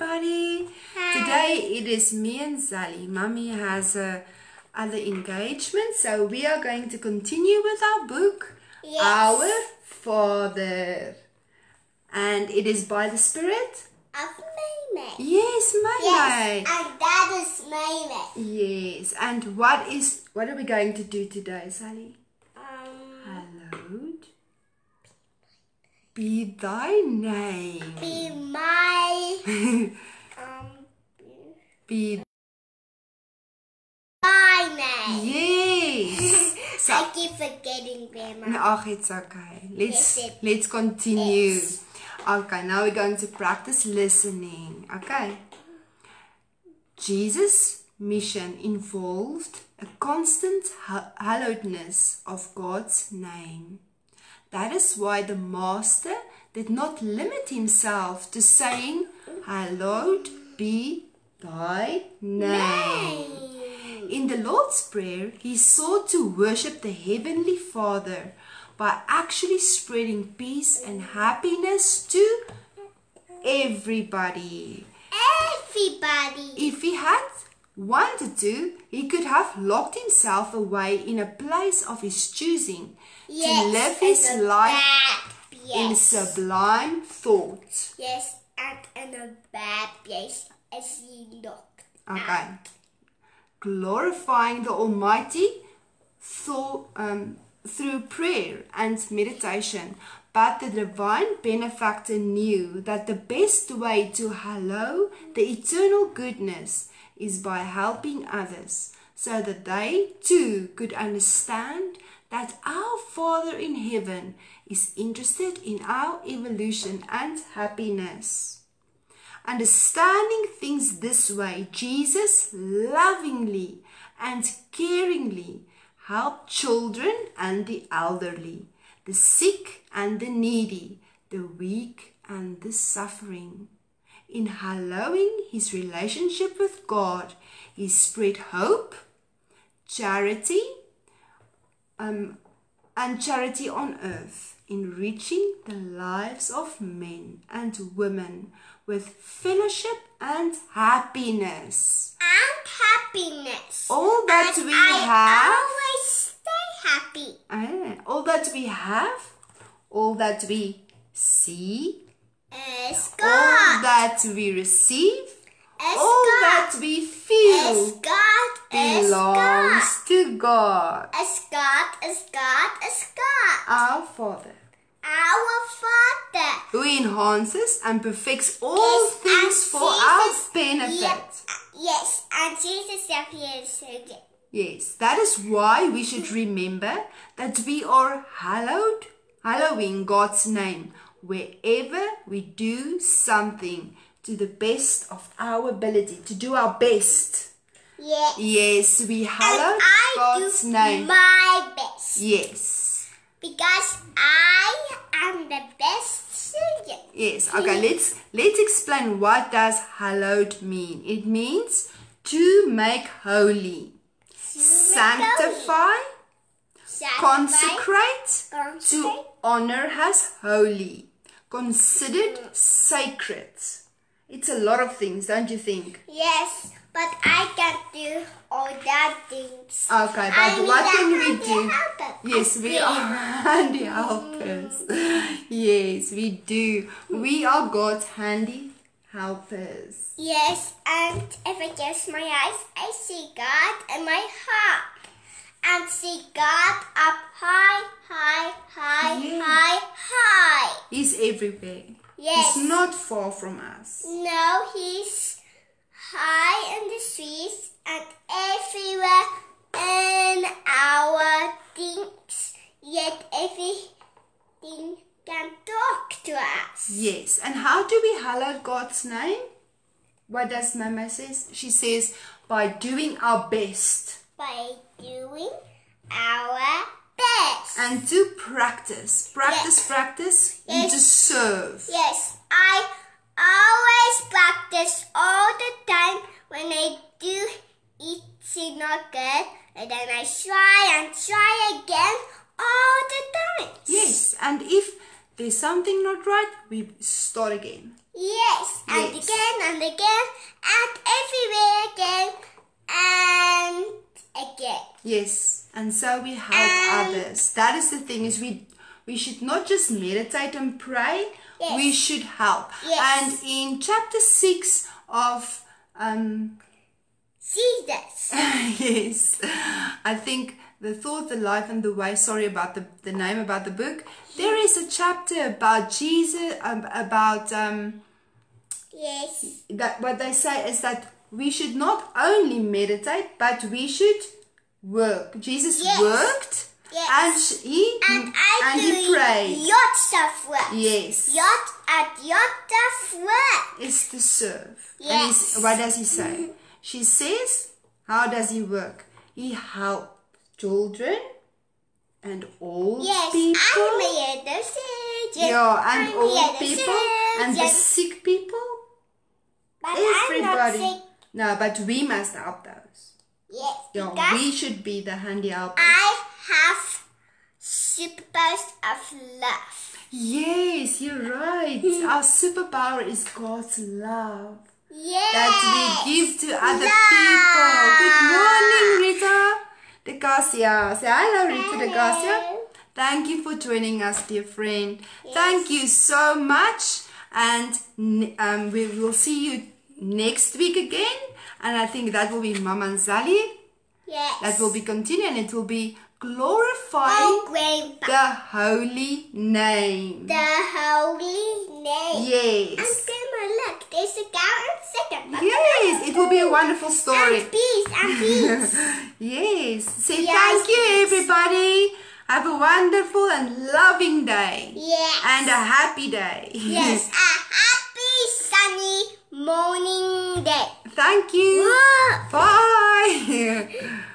everybody. Today it is me and Sally. Mummy has a other engagement, so we are going to continue with our book, Yes. Our Father. And it is by the Spirit? Of Meimei. Yes, my Yes, and that is Meimei. Yes. And what is what are we going to do today, Sally? Um, Hallowed be thy name. be my um be my name. yes. So I keep forgetting Grandma. Ach, it's okay. Let's Yes, let's continue. is. Okay, now we're going to practice listening. Okay. Jesus' mission involved a constant hallowedness of God's name. That is why the Master did not limit himself to saying, Hallowed be thy name. In the Lord's Prayer, he sought to worship the Heavenly Father by actually spreading peace and happiness to everybody. Everybody. If he had wanted to, he could have locked himself away in a place of his choosing Yes, to live his life bad in sublime thoughts. Yes, and in a bad place as he looked. Okay. Glorifying the Almighty through, um, through prayer and meditation. But the divine benefactor knew that the best way to hallow the eternal goodness is by helping others, so that they too could understand that our Father in heaven is interested in our evolution and happiness. Understanding things this way, Jesus lovingly and caringly helped children and the elderly, the sick and the needy, the weak and the suffering. In hallowing his relationship with God, he spread hope, charity, um, and charity on earth, enriching the lives of men and women with fellowship and happiness. And happiness. All that and we I have, happy. Ah, all that we have, all that we see, As all God. that we receive, As all God. that we feel God. As God. belongs to God, As God. As God. As God. our Father. Our Father. who enhances and perfects all Yes, things for our benefit. Yep. Yes, and Jesus is so good. Yes, that is why we should remember that we are hallowed, hallowing God's name wherever we do something to the best of our ability, to do our best. Yes. Yes, we hallow God's name. my best. Yes. Because I am the best singer. Yes. Okay, let's let's explain what does hallowed mean. It means to make holy, sanctify, consecrate, to honor as holy, considered mm-hmm. sacred. It's a lot of things, don't you think? Yes, but I can't do all that things. Okay, I but need what can we do? Yes, we are handy helpers. Mm. Yes, we do. We are God's handy helpers. Yes, and if I close my eyes, I see God in my heart. And see God up high, high, high, Yeah. high, high. He's everywhere. Yes. He's not far from us. No, he's high in the streets and everywhere in our things. Yet everything can talk to us. Yes. And how do we hallow God's name? What does Mama says? She says by doing our best By doing our best. and to practice. Practice, Yes. practice, and Yes. to serve. Yes, I always practice all the time when I do eat not good, and then I try and try again all the time. Yes. And if there's something not right, we start again. Yes, and Yes. again and again, and everywhere again, and again. Yes, and so we help And- others. That is the thing is we we should not just meditate and pray. Yes. We should help. Yes. And in chapter six of um Jesus. yes, I think the thought, the life, and the way. Sorry about the the name about the book. There is a chapter about Jesus um, about um Yes. that what they say is that we should not only meditate but we should work. Jesus Yes. worked Yes. and he And I and he prayed. lots of work. Yes. Lot and lot of work. Is to serve. Yes. what does he say? She says, how does he work? He helps children and old Yes, people. I'm here the surgeon. yeah, and I'm old people and the surgeon. sick people. But Everybody. No, but we must help those. Yes, Yeah, we should be the handy helpers. I have superpowers of love. Yes, you're right. Hmm. Our superpower is God's love Yes. that we give to other Love. people. Good morning, Rita De Cassia. Say hello, Rita De Cassia. Hello. Thank you for joining us, dear friend. Thank you so much. And um, we will see you next week again. And I think that will be Mama and Zali. Yes. That will be continuing. It will be glorifying Oh, the holy name. The holy name. Yes. And. Grandma, look, there's a cow and second. Yes, it will be a wonderful story. And peace, and peace. yes. Say Yes, thank you, please. everybody. Have a wonderful and loving day. yes. And a happy day. yes, a happy sunny morning day. thank you. Whoa. Bye.